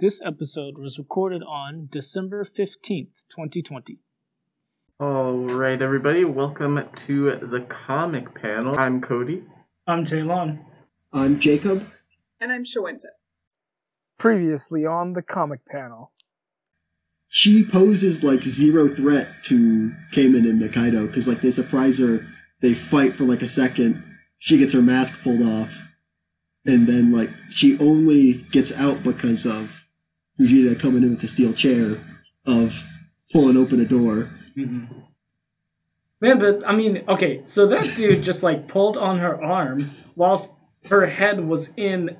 This episode was recorded on December 15th, 2020. All right, everybody, welcome to the comic panel. I'm Cody. I'm Taylon. I'm Jacob. And I'm Shawinta. Previously on the comic panel. She poses like zero threat to Kaiman and Nikaido because like they surprise her, they fight for like a second, she gets her mask pulled off, and then like she only gets out because of Fujita coming in with the steel chair of pulling open a door. Mm-hmm. Man, but I mean, okay, so that dude just like pulled on her arm whilst her head was in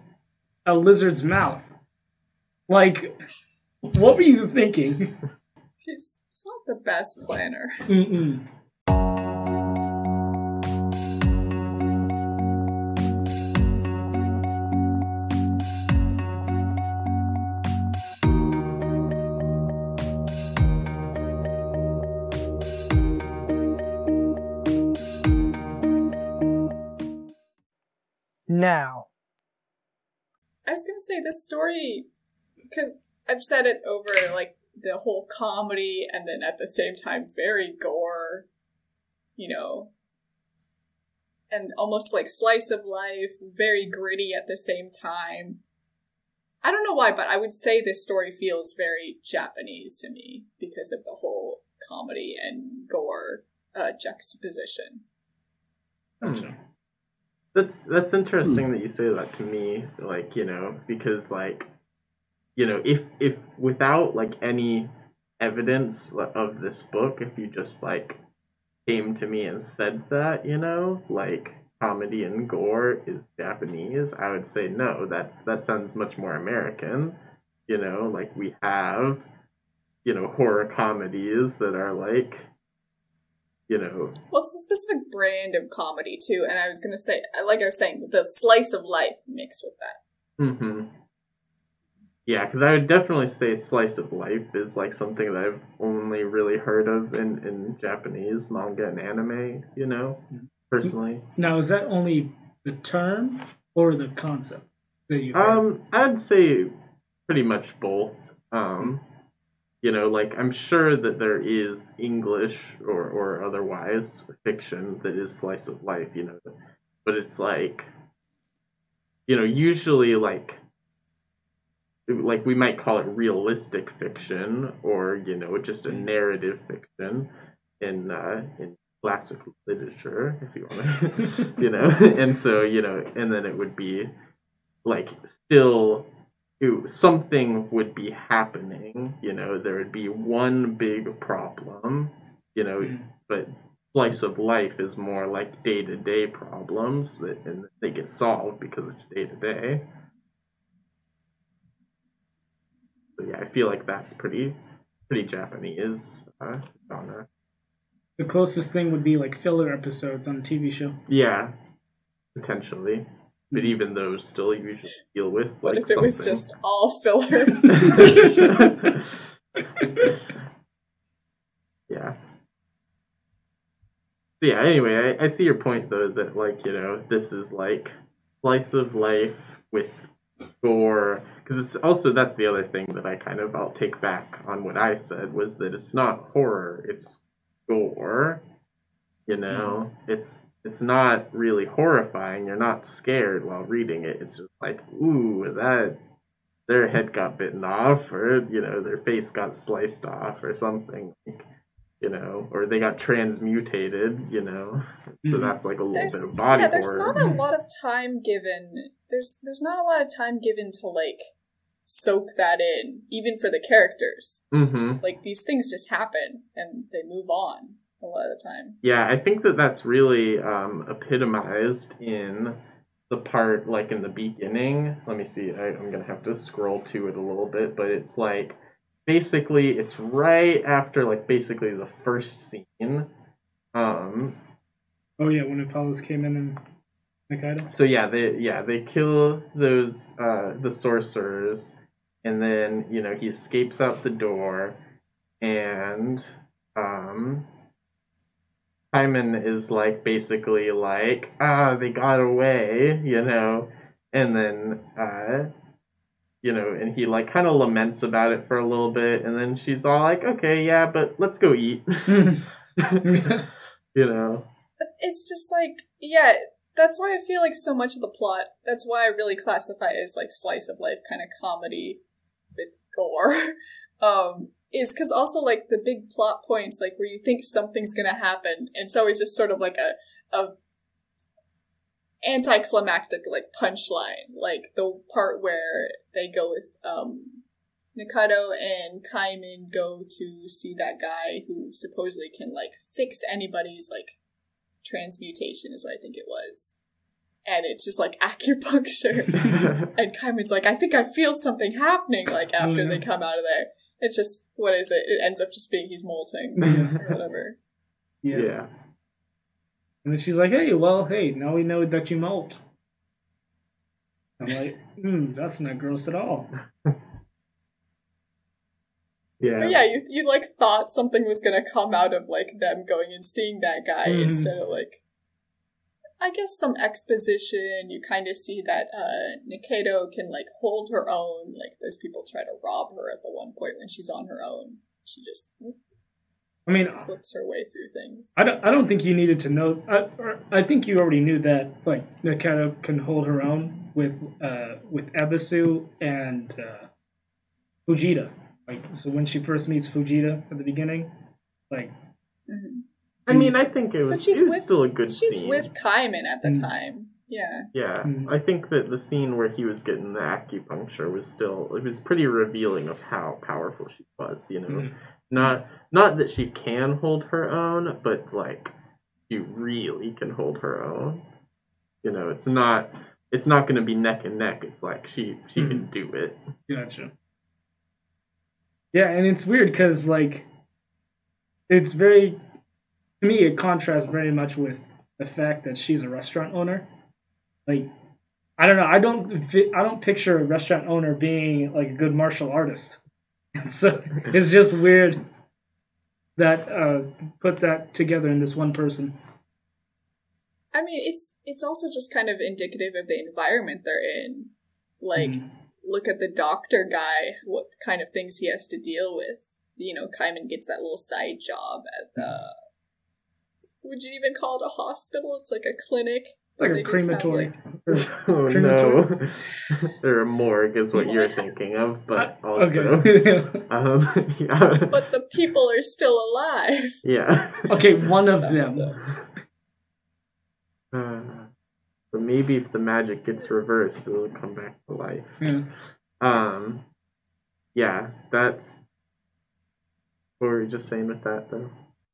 a lizard's mouth. Like, what were you thinking? He's, he's not the best planner. Mm-mm. Now. I was gonna say this story, because I've said it over like the whole comedy and then at the same time very gore, you know, and almost like slice of life, very gritty at the same time. I don't know why, but I would say this story feels very Japanese to me because of the whole comedy and gore uh, juxtaposition. Hmm. That's that's interesting hmm. that you say that to me, like you know, because like, you know, if if without like any evidence of this book, if you just like came to me and said that, you know, like comedy and gore is Japanese, I would say no. That's that sounds much more American. You know, like we have, you know, horror comedies that are like, you know. Well, it's a specific brand of comedy too, and I was gonna say, like I was saying, the slice of life mixed with that. Mm-hmm. Yeah, because I would definitely say slice of life is like something that I've only really heard of in, in Japanese manga and anime, you know, personally. Now, is that only the term or the concept that you? Um, I'd say pretty much both. Um, you know, like I'm sure that there is English or or otherwise fiction that is slice of life, you know, but it's like, you know, usually like like we might call it realistic fiction or you know just a narrative fiction in uh, in classical literature if you want to you know and so you know and then it would be like still it, something would be happening you know there would be one big problem you know mm. but slice of life is more like day-to-day problems that and they get solved because it's day-to-day So yeah, I feel like that's pretty pretty Japanese uh, genre. The closest thing would be like filler episodes on a TV show. Yeah, potentially. But even those still usually deal with. What like, if it something. was just all filler? yeah. But yeah. Anyway, I, I see your point though that like you know this is like slice of life with gore because it's also that's the other thing that I kind of I'll take back on what I said was that it's not horror, it's gore. You know, mm. it's it's not really horrifying. You're not scared while reading it. It's just like, ooh, that their head got bitten off, or you know, their face got sliced off, or something. You know, or they got transmutated. You know, so that's like a little there's, bit of body yeah, there's horror. not a lot of time given. There's there's not a lot of time given to like soak that in, even for the characters. Mm-hmm. Like these things just happen and they move on a lot of the time. Yeah, I think that that's really um, epitomized in the part like in the beginning. Let me see. I, I'm gonna have to scroll to it a little bit, but it's like basically it's right after like basically the first scene. Um. Oh yeah, when Apollos came in and Nikaido. So yeah, they yeah they kill those uh, the sorcerers, and then you know he escapes out the door, and um, Kaiman is like basically like ah they got away, you know, and then uh, you know, and he like kind of laments about it for a little bit, and then she's all like, "Okay, yeah, but let's go eat," you know. It's just like, yeah, that's why I feel like so much of the plot, that's why I really classify it as like slice of life kind of comedy with gore. um, is because also like the big plot points, like where you think something's gonna happen, and it's always just sort of like a, a anticlimactic like punchline, like the part where they go with um Nikaido and Kaiman go to see that guy who supposedly can like fix anybody's like transmutation is what I think it was. And it's just like acupuncture. and Kaiman's like, I think I feel something happening like after Yeah. they come out of there. It's just what is it? It ends up just being he's molting or whatever. yeah. yeah. And then she's like, "Hey, well, hey, now we know that you molt." I'm like, "Hmm, that's not gross at all." Yeah. But yeah, you you like thought something was gonna come out of like them going and seeing that guy Mhm. instead of like I guess some exposition. You kind of see that uh Nikaido can like hold her own. Like those people try to rob her at the one point when she's on her own. She just I mean, flips her way through things. I don't, I don't think you needed to know. I, I think you already knew that, like, Nikaido can hold her own with uh, with Ebisu and uh, Fujita. Like, so when she first meets Fujita at the beginning, like, hmm I mean, I think it was she's it was with- still a good She's scene. with Kaiman at the Mm. time. Yeah. Yeah, Mm. I think that the scene where he was getting the acupuncture was still it was pretty revealing of how powerful she was. You know, Mm. not not that she can hold her own, but like she really can hold her own. You know, it's not it's not going to be neck and neck. It's like she she Mm-hmm. can do it. Gotcha. Yeah, and it's weird because like it's very to me it contrasts very much with the fact that she's a restaurant owner. Like I don't know, I don't I don't picture a restaurant owner being like a good martial artist. And so it's just weird that uh put that together in this one person. I mean, it's it's also just kind of indicative of the environment they're in. Like, Mm. look at the doctor guy, what kind of things he has to deal with. You know, Kaiman gets that little side job at the. Would you even call it a hospital? It's like a clinic. Like They a just crematory. like- Oh Crematory? no, or a morgue is what you're thinking of, but also, okay. um, yeah, But the people are still alive. yeah. okay, one of Some them. Uh, but maybe if the magic gets reversed, it'll come back to life. Yeah. Um, yeah, that's. What were we just saying with that though?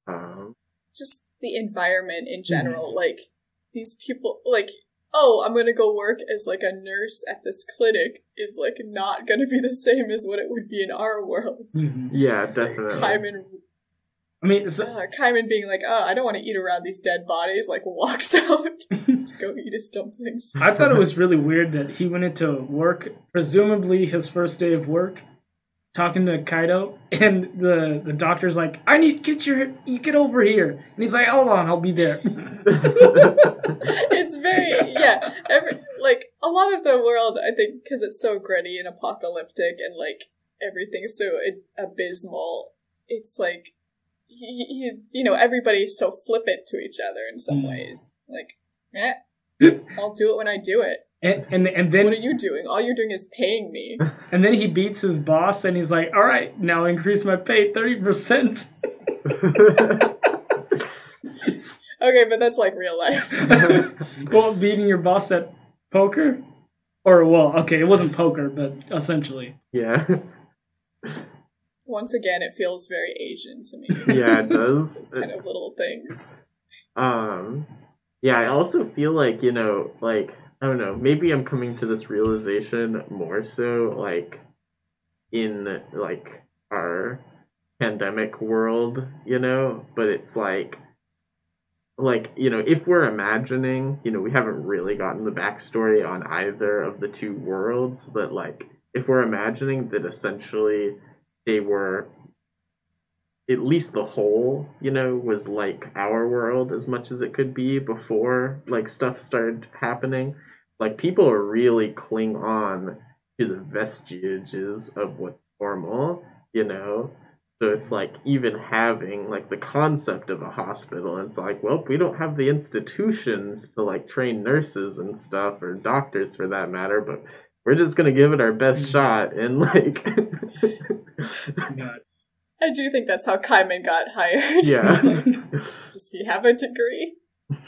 Um, Just the environment in Mm-hmm. general. Like, these people, like, oh, I'm gonna go work as like a nurse at this clinic is like not gonna be the same as what it would be in our world. Mhm. yeah, definitely. Kaiman I mean, it's, uh, Kaiman being like, oh, I don't want to eat around these dead bodies, like walks out to go eat his dumplings. I thought it was really weird that he went into work, presumably his first day of work, talking to Kaido, and the the doctor's like, "I need get your you get over here," and he's like, "Hold on, I'll be there." it's very yeah. Every like a lot of the world, I think, because it's so gritty and apocalyptic, and like everything's so a- abysmal. It's like he, he, you know, everybody's so flippant to each other in some Mm. ways. Like, eh, I'll do it when I do it. And and and What are you doing? All you're doing is paying me. and then he beats his boss, and he's like, "All right, now increase my pay thirty percent." Okay, but that's like real life. Well, beating your boss at poker, or well, okay, it wasn't poker, but essentially. yeah, Once again, it feels very Asian to me. yeah, it does. These kind of little things. Um, yeah, I also feel like, you know, like, I don't know, maybe I'm coming to this realization more so, like, in, like, our pandemic world, you know, but it's like, like, you know, if we're imagining, you know, we haven't really gotten the backstory on either of the two worlds, but, like, if we're imagining that essentially they were at least the whole, you know, was like our world as much as it could be before like stuff started happening. Like people are really cling on to the vestiges of what's normal, you know. So it's like even having like the concept of a hospital, it's like, well, we don't have the institutions to like train nurses and stuff or doctors for that matter, but we're just gonna give it our best Mm. shot and like I do think that's how Kaiman got hired. yeah. Does he have a degree?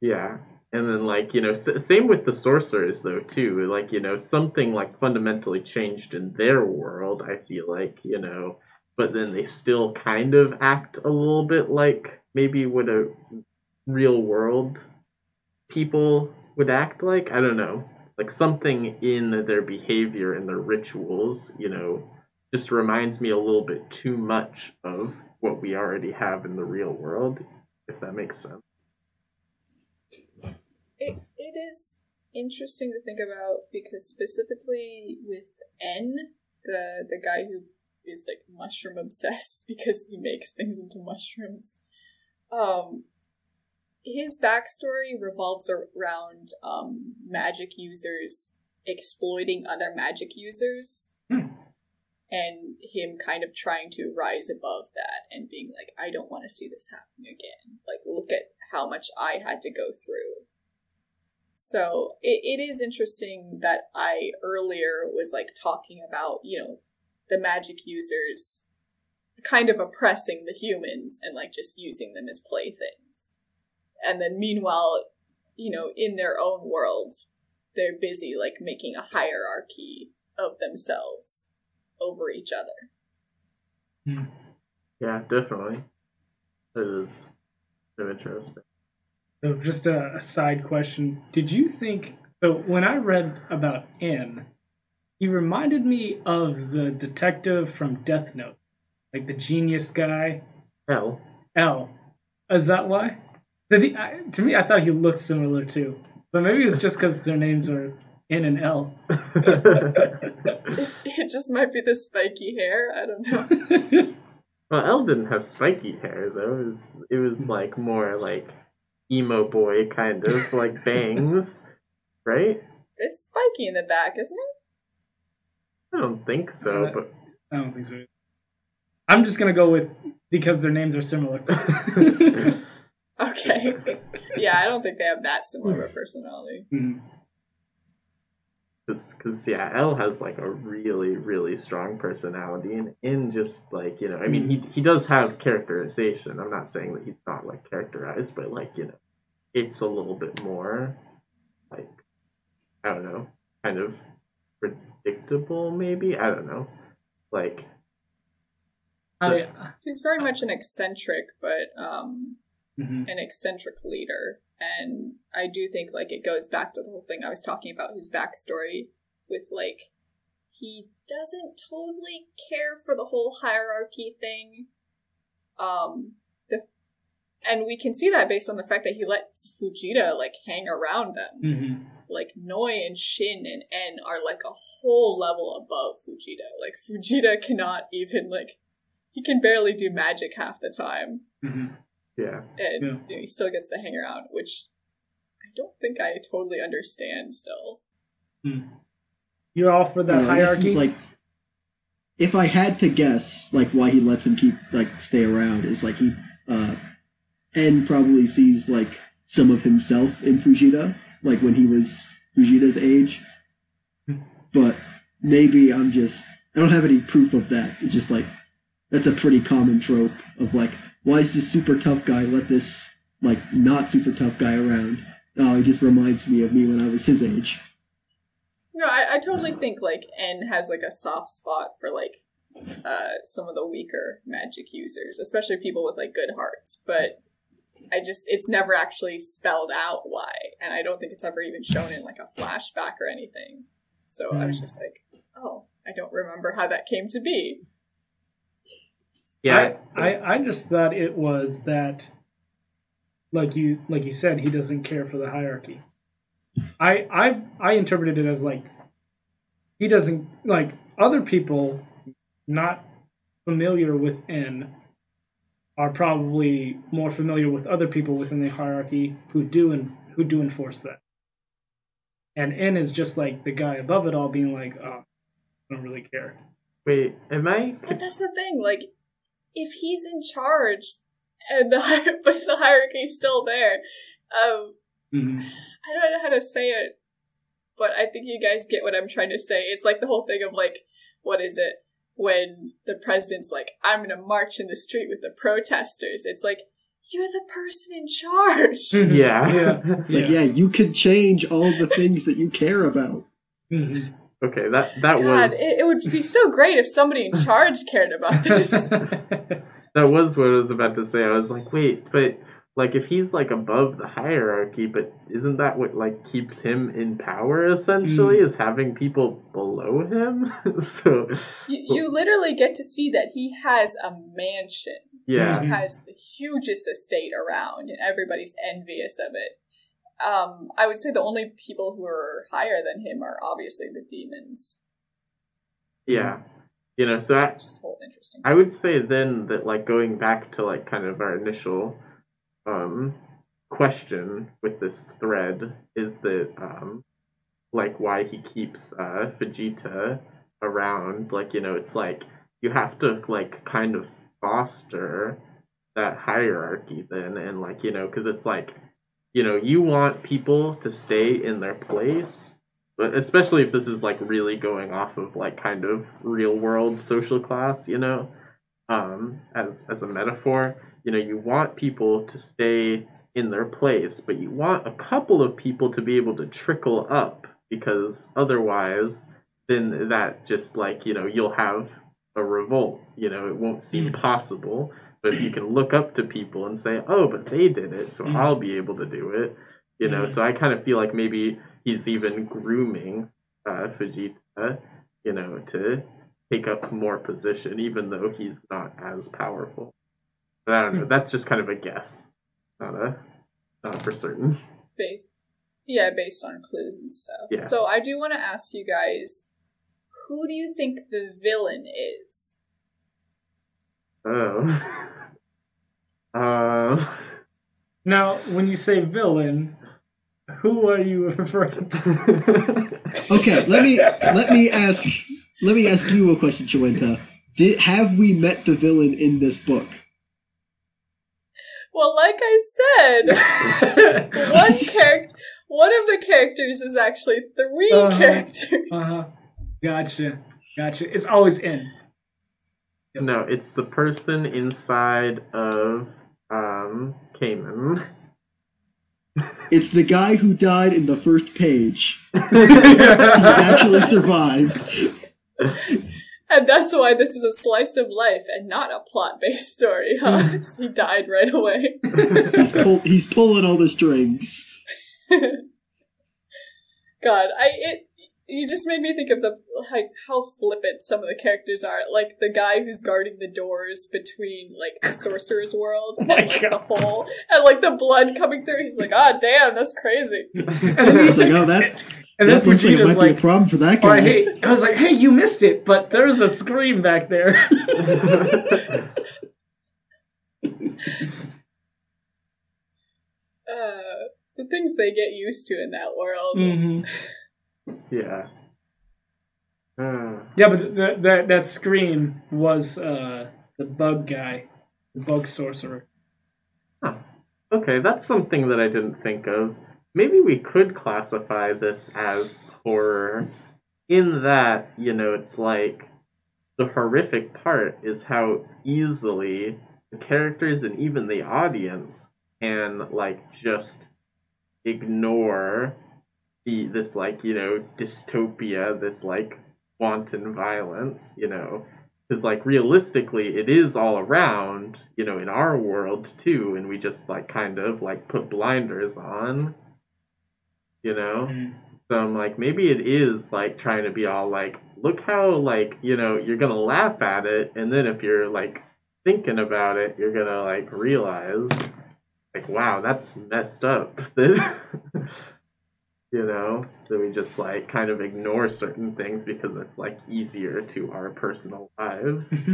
Yeah. And then, like, you know, s- same with the sorcerers, though, too. Like, you know, something, like, fundamentally changed in their world, I feel like, you know, but then they still kind of act a little bit like maybe what a real world people would act like. I don't know. Like, something in their behavior and their rituals, you know, just reminds me a little bit too much of what we already have in the real world, if that makes sense. It it is interesting to think about because specifically with N, the the guy who is like mushroom obsessed because he makes things into mushrooms. Um his backstory revolves around um magic users exploiting other magic users. Hmm. And him kind of trying to rise above that and being like, I don't want to see this happen again. Like, look at how much I had to go through. So it, it is interesting that I earlier was like talking about, you know, the magic users kind of oppressing the humans and like just using them as playthings. And then meanwhile, you know, in their own world, they're busy like making a hierarchy of themselves over each other. Hmm. Yeah, definitely. It is interesting. So just a, a side question: Did you think? So when I read about N, he reminded me of the detective from Death Note, like the genius guy. Hell. L. Is that why? Did he? I, to me, I thought he looked similar too, but maybe it's just because their names are N and L. It, it just might be the spiky hair. I don't know. well, L didn't have spiky hair though. It was, it was like more like emo boy kind of like bangs, right? It's spiky in the back, isn't it? I don't think so, Uh, but I don't think so. I'm just gonna go with because their names are similar. Okay. yeah, I don't think they have that similar of a personality. Mhm. Because yeah, L has like a really really strong personality, and in just like you know, I mean, he he does have characterization. I'm not saying that he's not like characterized, but like you know, it's a little bit more like I don't know, kind of predictable maybe. I don't know, like I, He's very much an eccentric, but um, mhm. an eccentric leader. And I do think like it goes back to the whole thing I was talking about his backstory with like he doesn't totally care for the whole hierarchy thing. Um the and we can see that based on the fact that he lets Fujita like hang around them. Mhm. Like Noi and Shin and En are like a whole level above Fujita. Like Fujita cannot even like he can barely do magic half the time Mhm. Yeah, and Yeah. you know, he still gets to hang around, which I don't think I totally understand still. You're all for that I guess, hierarchy. like, if I had to guess, like why he lets him keep like stay around is like he, uh, N probably sees like some of himself in Fujita, like when he was Fujita's age. But maybe I'm just I don't have any proof of that. It's just like that's a pretty common trope of like why is this super tough guy let this like not super tough guy around? Oh, he just reminds me of me when I was his age. No, I, I totally think like N has like a soft spot for like uh some of the weaker magic users, especially people with like good hearts. But I just it's never actually spelled out why, and I don't think it's ever even shown in like a flashback or anything. So I was just like, oh, I don't remember how that came to be. Yeah. I, I, I just thought it was that, like you like you said, he doesn't care for the hierarchy. I I I interpreted it as like he doesn't like other people not familiar with N are probably more familiar with other people within the hierarchy who do and who do enforce that. and N is just like the guy above it all, being like, oh, I don't really care. Wait, am I? But that's the thing. Like, if he's in charge and the but the hierarchy's still there, um, Mhm. I don't know how to say it, but I think you guys get what I'm trying to say. It's like the whole thing of like, what is it? When the president's like, I'm gonna march in the street with the protesters. It's like, you're the person in charge. Yeah. Yeah. Like, yeah, you could change all the things that you care about. Mhm. Okay, that that God, was it, it would be so great if somebody in charge cared about this. that was what I was about to say. I was like, wait, but like if he's like above the hierarchy, but isn't that what like keeps him in power essentially? Hmm. Is having people below him? so you, you literally get to see that he has a mansion. yeah. He has the hugest estate around, and everybody's envious of it. Um, I would say the only people who are higher than him are obviously the demons, Yeah. You know, so I, is whole interesting. I would say then that like going back to like kind of our initial um question with this thread is that um like why he keeps uh Fujita around like you know it's like you have to like kind of foster that hierarchy then and like you know because it's like you know you want people to stay in their place but especially if this is like really going off of like kind of real world social class you know um as as a metaphor you know you want people to stay in their place but you want a couple of people to be able to trickle up because otherwise then that just like you know you'll have a revolt you know it won't seem possible but you can look up to people and say oh but they did it so Mhm. i'll be able to do it you know Mhm. so i kind of feel like maybe he's even grooming uh Fujita, you know to take up more position even though he's not as powerful but i don't know that's just kind of a guess not a not for certain based, yeah, based on clues and stuff. Yeah. So I do want to ask you guys, who do you think the villain is? oh uh Now, when you say villain, who are you referring to? Okay, let me let me ask let me ask you a question, Chiwenta. Did have we met the villain in this book? Well, like I said, one character, one of the characters is actually 3 Uh-huh. characters. uh-huh. Gotcha. Gotcha. It's always in. no it's the person inside of um Kaiman It's the guy who died in the first page. He actually survived. And that's why this is a slice of life and not a plot-based story, huh? he died right away. He's pull, he's pulling all the strings. God, I it you just made me think of the like how flippant some of the characters are. Like the guy who's guarding the doors between like the sorcerer's world and my like the God. hole and like the blood coming through. He's like, ah, damn, that's crazy. And then It's he's like, oh, that and then that looks like it Fujita's might be a problem for that oh, guy. hey, I was like, hey, you missed it, but there's a scream back there. Uh, the things they get used to in that world. hmm yeah uh, Yeah, but th- that that scream was uh, the bug guy, the bug sorcerer. Oh. Okay, that's something that I didn't think of. Maybe we could classify this as horror in that, you know, it's like the horrific part is how easily the characters and even the audience can like just ignore the this like, you know, dystopia, this like wanton violence, you know, because like realistically it is all around you know in our world too and we just like kind of like put blinders on you know? Mm. so i'm like maybe it is like trying to be all like look how like you know you're gonna laugh at it and then if you're like thinking about it you're gonna like realize like wow that's messed up you know that we just like kind of ignore certain things because it's like easier to our personal lives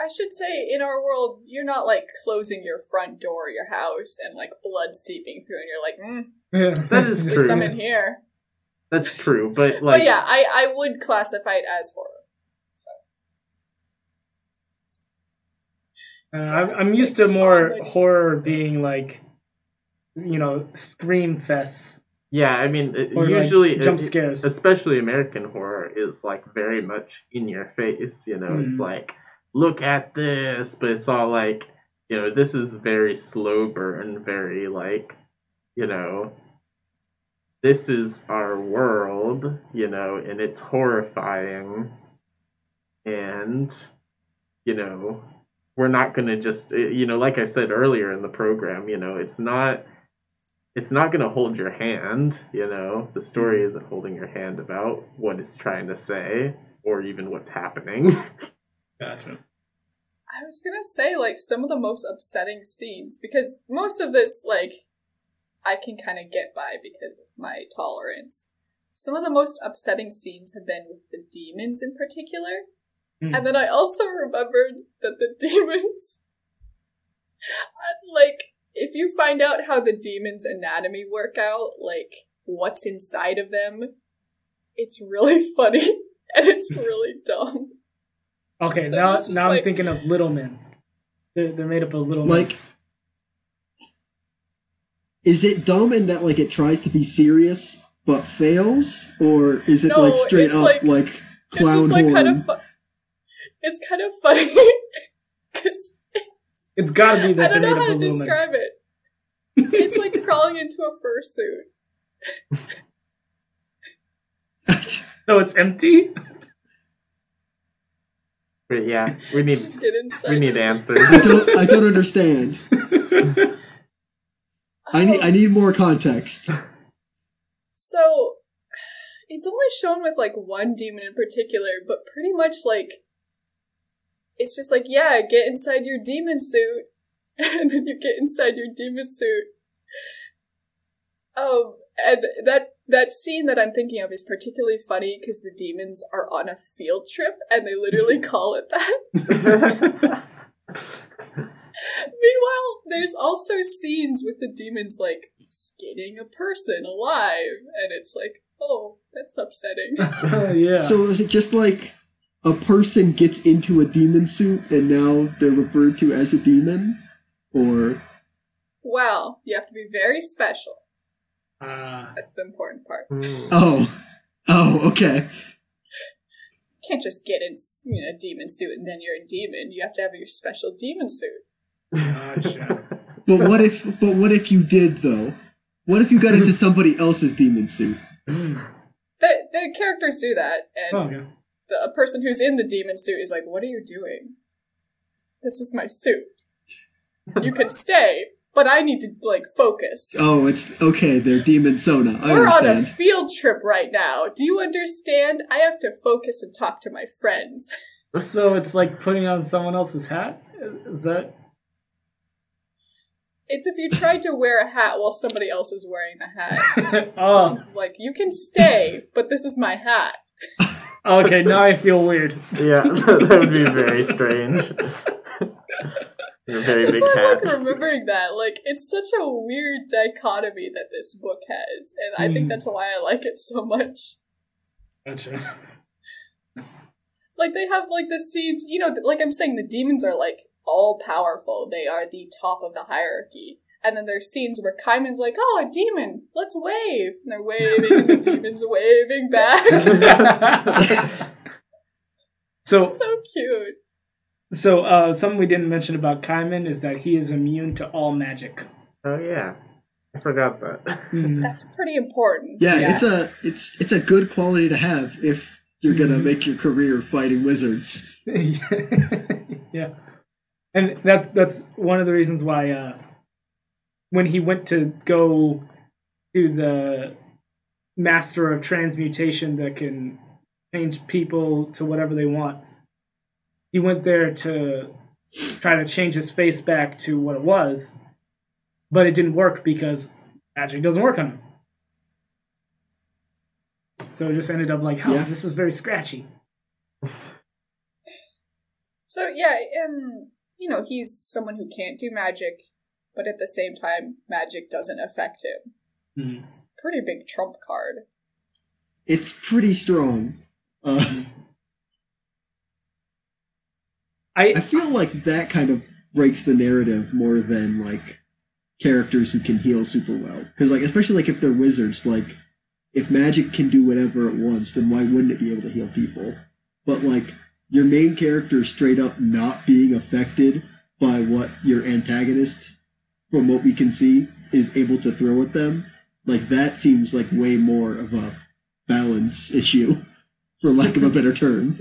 I should say, in our world, you're not like closing your front door, your house, and like blood seeping through, and you're like, mm, Yeah. That is at least I'm in here. That's true, but like but yeah, I, I would classify it as horror. Uh, I'm, I'm used to more horror being like, you know, scream fests yeah, I mean it- or usually like, jump it- scares. especially American horror is like very much in your face. You know, it's Mhm. like look at this, but it's all like you know this is very slow burn, very like you know this is our world, you know, and it's horrifying, and you know we're not gonna just you know like I said earlier in the program, you know, it's not it's not going to hold your hand, you know. The story isn't holding your hand about what it's trying to say or even what's happening. Gotcha. I was gonna say like some of the most upsetting scenes because most of this like I can kind of get by because of my tolerance. Some of the most upsetting scenes have been with the demons in particular. Hmm. And then I also remembered that the demons like if you find out how the demons anatomy work out, like what's inside of them, it's really funny and it's hmm. really dumb. Okay, So now it's just now I'm thinking of little men. They're, they're made up of little men. Like, is it dumb in that like it tries to be serious but fails, or is it No, like straight up like- like, It's clown just like horn? kind of fu- It's kind of funny because It's got to be I that they're don't know how to of describe it. It's like crawling into a fursuit. So it's empty. but yeah, we need Just get inside. we need answers. I don't. I don't understand. I need. I need more context. So it's only shown with like one demon in particular, but pretty much like it's just like, yeah, get inside your demon suit, and then you get inside your demon suit. Um, and that that scene that I'm thinking of is particularly funny because the demons are on a field trip, and they literally call it that. Meanwhile, there's also scenes with the demons like skinning a person alive, and it's like, oh, that's upsetting. yeah. So is it just like a person gets into a demon suit and now they're referred to as a demon, or well, you have to be very special. Ah. That's the important part. Hmm. oh, oh, okay. You can't just get in you know, a demon suit and then you're a demon. You have to have your special demon suit. Gotcha. But what if? But what if you did though? What if you got into somebody else's demon suit? Mm. The, the characters do that, and Oh, yeah. The a person who's in the demon suit is like, "What are you doing? This is my suit. You can stay, but I need to like focus." Oh, it's okay. They're demon Sona. I We're on a understand. field trip right now. Do you understand? I have to focus and talk to my friends. So it's like putting on someone else's hat. Is that? It's if you tried to wear a hat while somebody else is wearing the hat. oh, It's like you can stay, but this is my hat. Okay. Now I feel weird. yeah, that would be very strange. a very That's big why like remembering that. Like it's such a weird dichotomy that this book has, and I think Hmm. that's why I like it so much. Gotcha. Like they have like the seeds, you know, like I'm saying, the demons are like all powerful. They are the top of the hierarchy. And then there's scenes where Kaiman's like, "Oh, a demon, let's wave," and they're waving, and the demon's waving back. so, so cute. so uh, something we didn't mention about Kaiman is that he is immune to all magic. Oh yeah, I forgot that. Mm. That's pretty important. Yeah, it's a it's it's a good quality to have if you're gonna Mhm. make your career fighting wizards. yeah, and that's that's one of the reasons why uh, when he went to go to the master of transmutation that can change people to whatever they want, he went there to try to change his face back to what it was, but it didn't work because magic doesn't work on him. So it just ended up like, oh, Yeah. this is very scratchy. So So yeah, and you know, he's someone who can't do magic, but at the same time, magic doesn't affect him. Mhm. It's a pretty big trump card. It's pretty strong. Uh, I I feel like that kind of breaks the narrative more than like characters who can heal super well. Because like especially like if they're wizards, like if magic can do whatever it wants, then why wouldn't it be able to heal people? But like your main character straight up not being affected by what your antagonist, from what we can see, is able to throw at them, like that seems like way more of a balance issue, for lack of a better term.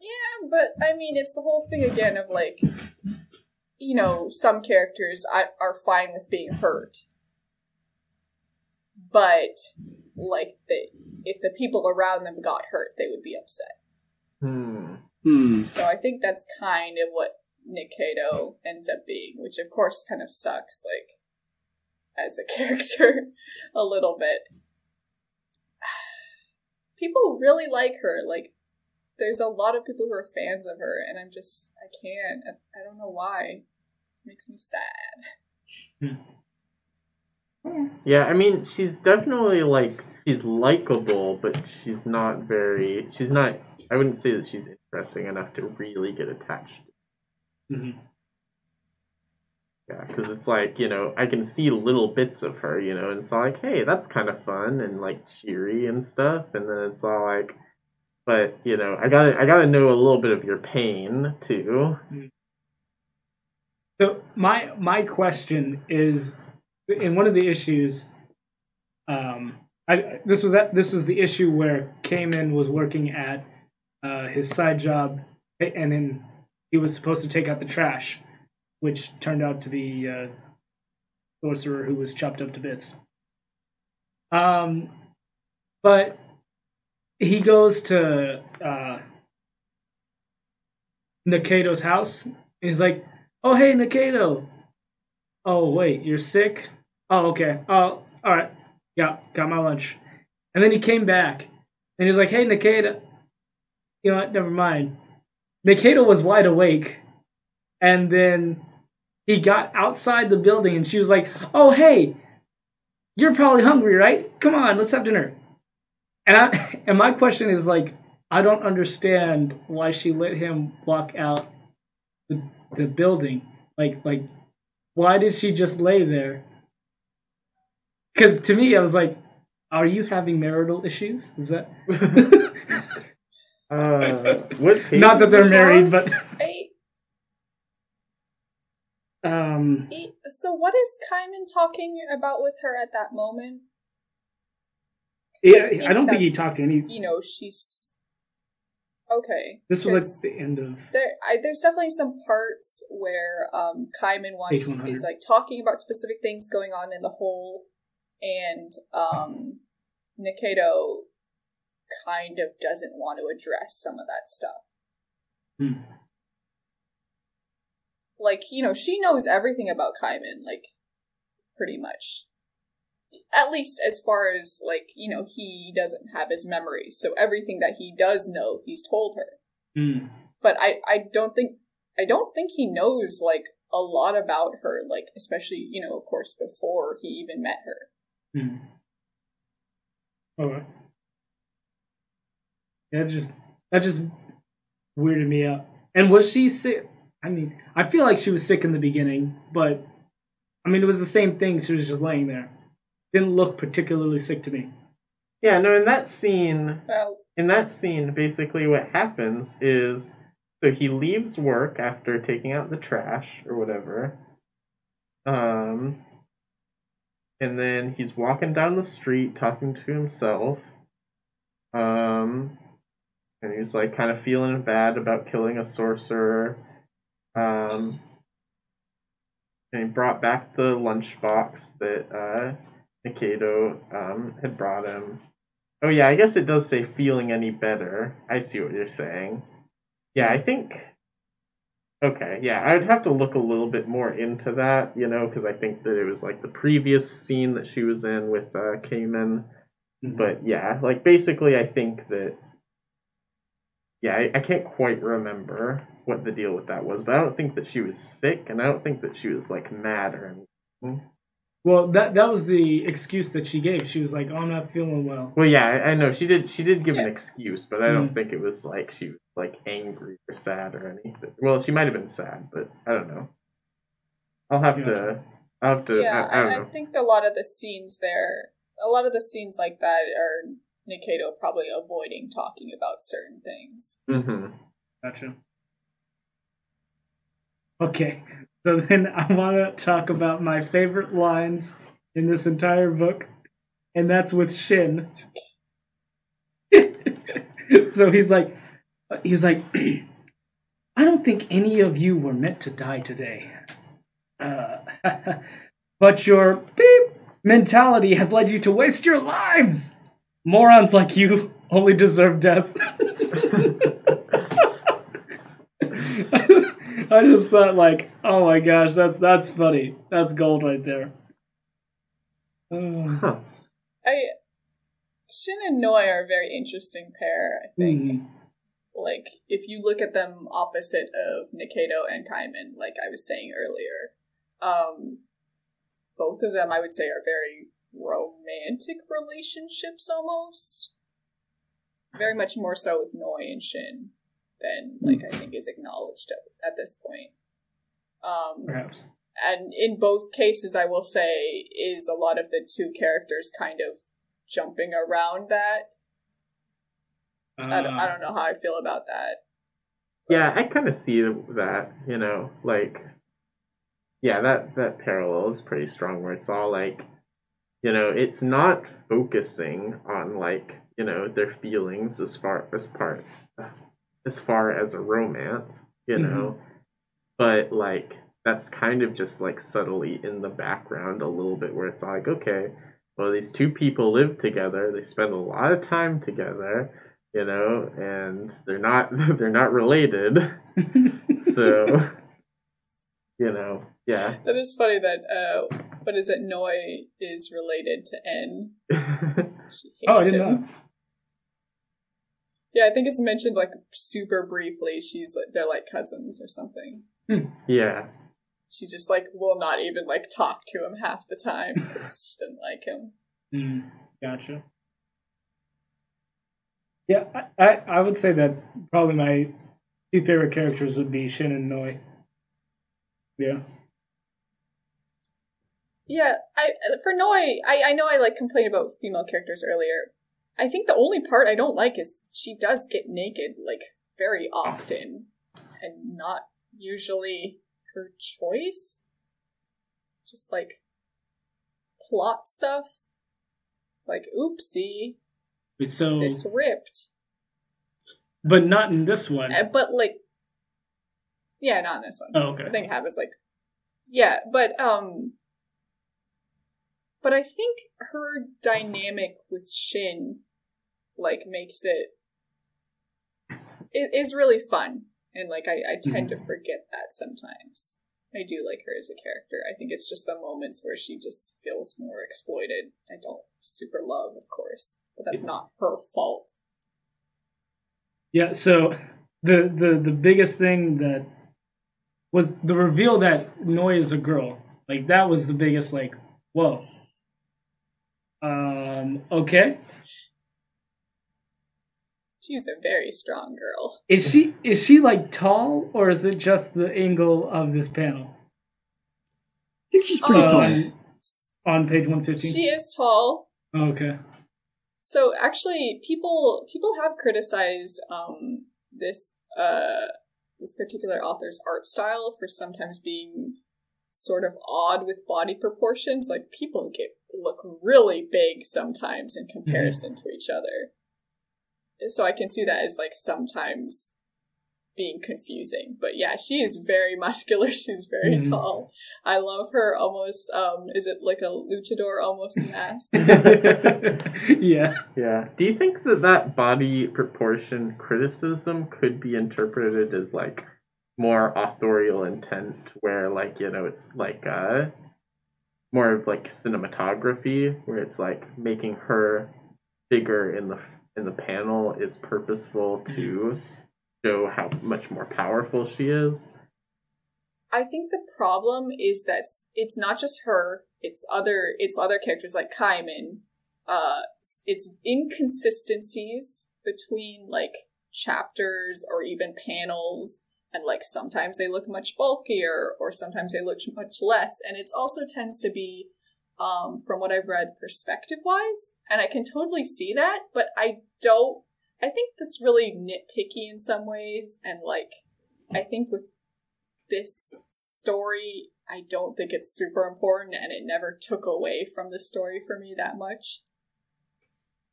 Yeah, but I mean, it's the whole thing again of like, you know, some characters are fine with being hurt, but like they, if the people around them got hurt, they would be upset. Hmm. Hmm. So I think that's kind of what Nikaido ends up being, which of course kind of sucks, like, as a character a little bit. People really like her. Like, there's a lot of people who are fans of her, and I'm just, I can't. I, I don't know why. It makes me sad. Hmm. Yeah, I mean, she's definitely like she's likable, but she's not very. She's not. I wouldn't say that she's interesting enough to really get attached. Mhm. Yeah, because it's like you know I can see little bits of her, you know, and it's all like, hey, that's kind of fun and like cheery and stuff, and then it's all like, but you know, I gotta I gotta know a little bit of your pain too. So my my question is, in one of the issues, um, I this was that this was the issue where Kaiman was working at uh, his side job, and then he was supposed to take out the trash, which turned out to be uh, sorcerer who was chopped up to bits. Um, but he goes to uh, Nikaido's house. And he's like, "Oh, hey, Nikaido. Oh, wait, you're sick? Oh, okay. Oh, all right. Yeah, got my lunch." And then he came back, and he's like, "Hey, Nikaido. You know what? Never mind." Nikaido was wide awake, and then he got outside the building, and she was like, "Oh, hey, you're probably hungry, right? Come on, let's have dinner." And I, and my question is like, I don't understand why she let him walk out the, the building. Like, like, why did she just lay there? Because to me, I was like, are you having marital issues? Is that Uh, what page not that they're this married, on? but I, um, so what is Kaiman talking about with her at that moment? yeah, I don't think he talked to any. You know, she's okay. This was like the end of. there I, there's definitely some parts where um Kaiman wants H100. is like talking about specific things going on in the whole and um Nikaido kind of doesn't want to address some of that stuff. Hmm. Like, you know, she knows everything about Kaiman, like pretty much. At least as far as like, you know, he doesn't have his memories. So everything that he does know, he's told her Hmm. but I I don't think I don't think he knows like a lot about her, like especially you know of course before he even met her. Hmm. That just that just weirded me out. And was she sick? I mean, I feel like she was sick in the beginning, but I mean, it was the same thing. She was just laying there. Didn't look particularly sick to me. Yeah, no, in that scene, in that scene, basically what happens is so he leaves work after taking out the trash or whatever. Um and then he's walking down the street talking to himself. Um and he's like kind of feeling bad about killing a sorcerer. Um and he brought back the lunchbox that uh Nikaido um had brought him. Oh yeah, I guess it does say feeling any better. I see what you're saying. Yeah, I think. Okay, yeah, I would have to look a little bit more into that, you know, because I think that it was like the previous scene that she was in with uh, Kaiman. But yeah, like basically, I think that yeah, I, I can't quite remember what the deal with that was, but I don't think that she was sick, and I don't think that she was like mad or anything. Well, that that was the excuse that she gave. She was like, "Oh, I'm not feeling well." Well, yeah, I, I know she did. She did give an excuse, but I don't Mm. think it was like she was like angry or sad or anything. Well, she might have been sad, but I don't know. I'll have to. I'll have to. yeah, I, I don't I, I think a lot of the scenes there, a lot of the scenes like that are Nikaido probably avoiding talking about certain things. hmm Gotcha. Okay, so then I want to talk about my favorite lines in this entire book, and that's with Shin. so he's like, he's like, I don't think any of you were meant to die today. Uh, but your beep mentality has led you to waste your lives. Morons like you only deserve death. I just thought like, oh my gosh, that's that's funny. That's gold right there. Uh, Huh. I Shin and Noi are a very interesting pair, I think. mhm. Like if you look at them opposite of Nikaido and Kaiman, like I was saying earlier, um both of them I would say are very romantic relationships almost. Very much more so with Noi and Shin than like I think is acknowledged at, at this point. Um Perhaps. and in both cases i will say is a lot of the two characters kind of jumping around that I, don't, I Uh, don't know how i feel about that Yeah, I kind of see that. You know, like, yeah, that that parallel is pretty strong. Where it's all like, you know, it's not focusing on like, you know, their feelings as far as part as far as a romance. You know, but like that's kind of just like subtly in the background a little bit where it's like okay well these two people live together they spend a lot of time together you know and they're not they're not related. So you know yeah. That is funny that uh what is it noi is related to En she hates oh, I didn't him. know. yeah i think it's mentioned like super briefly she's like they're like cousins or something yeah she just like will not even like talk to him half the time because she doesn't like him Mm, gotcha. Yeah, I, I I would say that probably my two favorite characters would be Shin and Noi. Yeah. Yeah, I for Noi, I I know I like complained about female characters earlier. I think the only part I don't like is she does get naked like very often, and not usually her choice. Just like plot stuff, like oopsie, Wait, so, this ripped, but not in this one. Uh, but like, yeah, not in this one. Oh, okay. I think it happens like yeah, but um but I think her dynamic with Shin like makes it it is really fun. And like I, I tend to mm-hmm. forget that sometimes. I do like her as a character. I think it's just the moments where she just feels more exploited. I don't super love, of course. But that's not her fault. Yeah, so the the the biggest thing that was the reveal that Noi is a girl. Like that was the biggest like, whoa. Um, okay. She's a very strong girl. Is she is she like tall or is it just the angle of this panel? I think she's pretty Oh, tall. Um, on page 115. She is tall. okay. So actually, people people have criticized um, this uh, this particular author's art style for sometimes being sort of odd with body proportions. Like people get look really big sometimes in comparison to each other. So I can see that as like sometimes being confusing. But yeah, she is very muscular. She's very Mhm. tall. I love her almost. Um, is it like a luchador almost mask? yeah. Yeah. Do you think that that body proportion criticism could be interpreted as like more authorial intent, where like you know it's like uh more of like cinematography, where it's like making her bigger in the in the panel is purposeful to show how much more powerful she is. I think the problem is that it's not just her; it's other it's other characters like Kaiman. Uh, it's inconsistencies between like chapters or even panels, and like sometimes they look much bulkier or sometimes they look much less, and it also tends to be, um, from what I've read, perspective wise, and I can totally see that, but I don't. I think that's really nitpicky in some ways, and like I think with this story, I don't think it's super important, and it never took away from the story for me that much.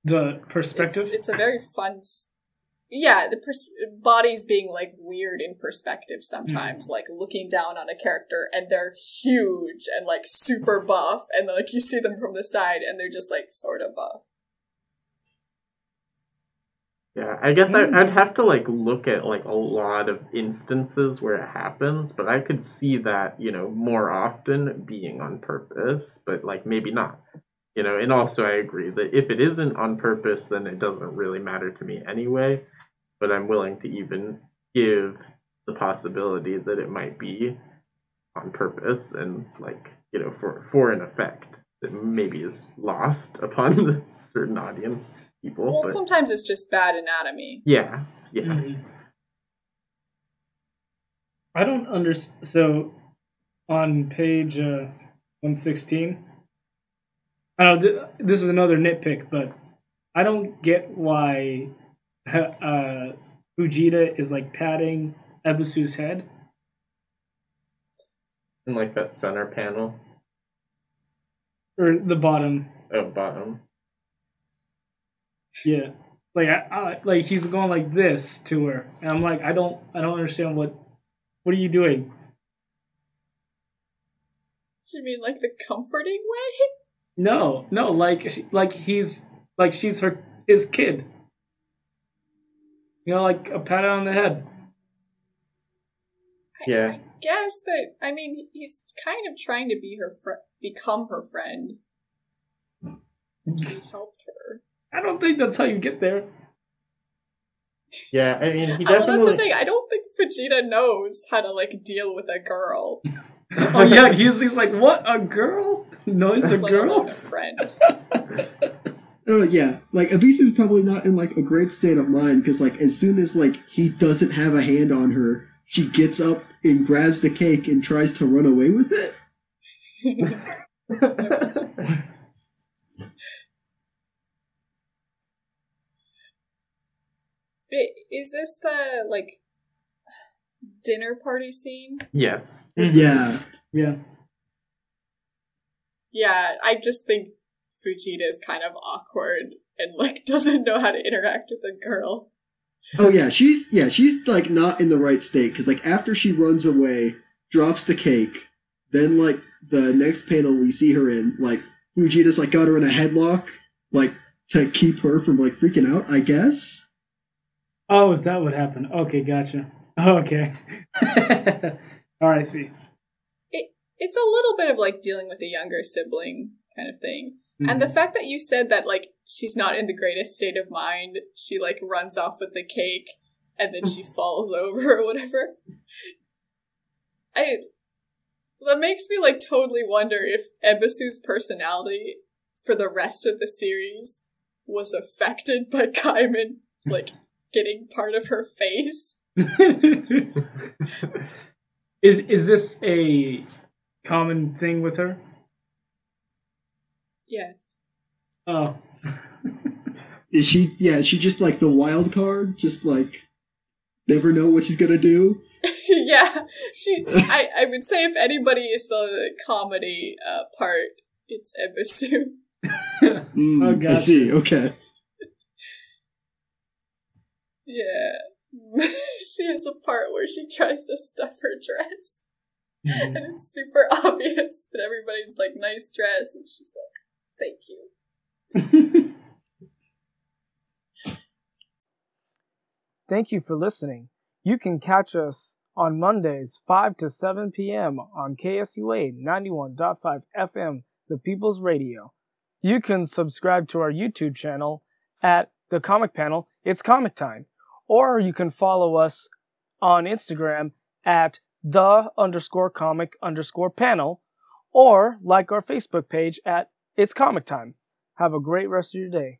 The It's, perspective. it's a very fun. Yeah, the pers- bodies being like weird in perspective sometimes, like looking down on a character and they're huge and like super buff, and like you see them from the side and they're just like sort of buff. Yeah, I guess Mm. I, I'd have to like look at like a lot of instances where it happens, but I could see that you know more often being on purpose, but like maybe not. You know, and also I agree that if it isn't on purpose, then it doesn't really matter to me anyway. But I'm willing to even give the possibility that it might be on purpose and like you know for for an effect that maybe is lost upon the certain audience people. Well, but sometimes it's just bad anatomy. yeah, yeah. Mhm. I don't understand. So, on page uh, 116, I know th- this is another nitpick, but I don't get why uh, Fujita is like patting Ebisu's head. And like that center panel. Or the bottom. Oh, bottom. Yeah. Like I, I like he's going like this to her, and I'm like I don't I don't understand what what are you doing? Do you mean like the comforting way? No, no, like like he's like she's her his kid. You know, like a pat on the head. Yeah. I guess that I mean he's kind of trying to be her friend, become her friend. He helped her. I don't think that's how you get there. Yeah, I mean, he Uh, that's the thing. I don't think Fujita knows how to like deal with a girl, Oh yeah, he's he's like what a girl? No, he's a let girl. a friend. Oh yeah, like Ebisu's probably not in like a great state of mind because like as soon as like he doesn't have a hand on her, she gets up and grabs the cake and tries to run away with it. is this the like dinner party scene? yes. Mm-hmm. Yeah, Yeah. Yeah, I just think Fujita is kind of awkward and like doesn't know how to interact with a girl. Oh yeah, she's yeah she's like not in the right state because like after she runs away, drops the cake, then like the next panel we see her in, like Fujita's like got her in a headlock, like to keep her from like freaking out. I guess. Oh, is that what happened? Okay, gotcha. Okay. All right, see. It it's a little bit of like dealing with a younger sibling kind of thing. And the mm. fact that you said that like she's not in the greatest state of mind, she like runs off with the cake and then she falls over or whatever. I that makes me like totally wonder if Ebisu's personality for the rest of the series was affected by Kaiman like getting part of her face. is is this a common thing with her? Yes. Oh. Is she? Yeah, is she just like the wild card, just like never know what she's gonna do. yeah, she. I, I would say if anybody is the comedy uh, part, it's Ebisu. Mm, Oh, I see. Okay. Yeah, she has a part where she tries to stuff her dress, Mhm. and it's super obvious, that everybody's like, "Nice dress," and she's like, "Thank you." Thank you for listening. You can catch us on Mondays, 5 to 7 p.m. on KSUA 91.5 FM, The People's Radio. You can subscribe to our YouTube channel at The Comic Panel, It's Comic Time, or you can follow us on Instagram at the underscore comic underscore panel, or like our Facebook page at It's Comic Time. Have a great rest of your day.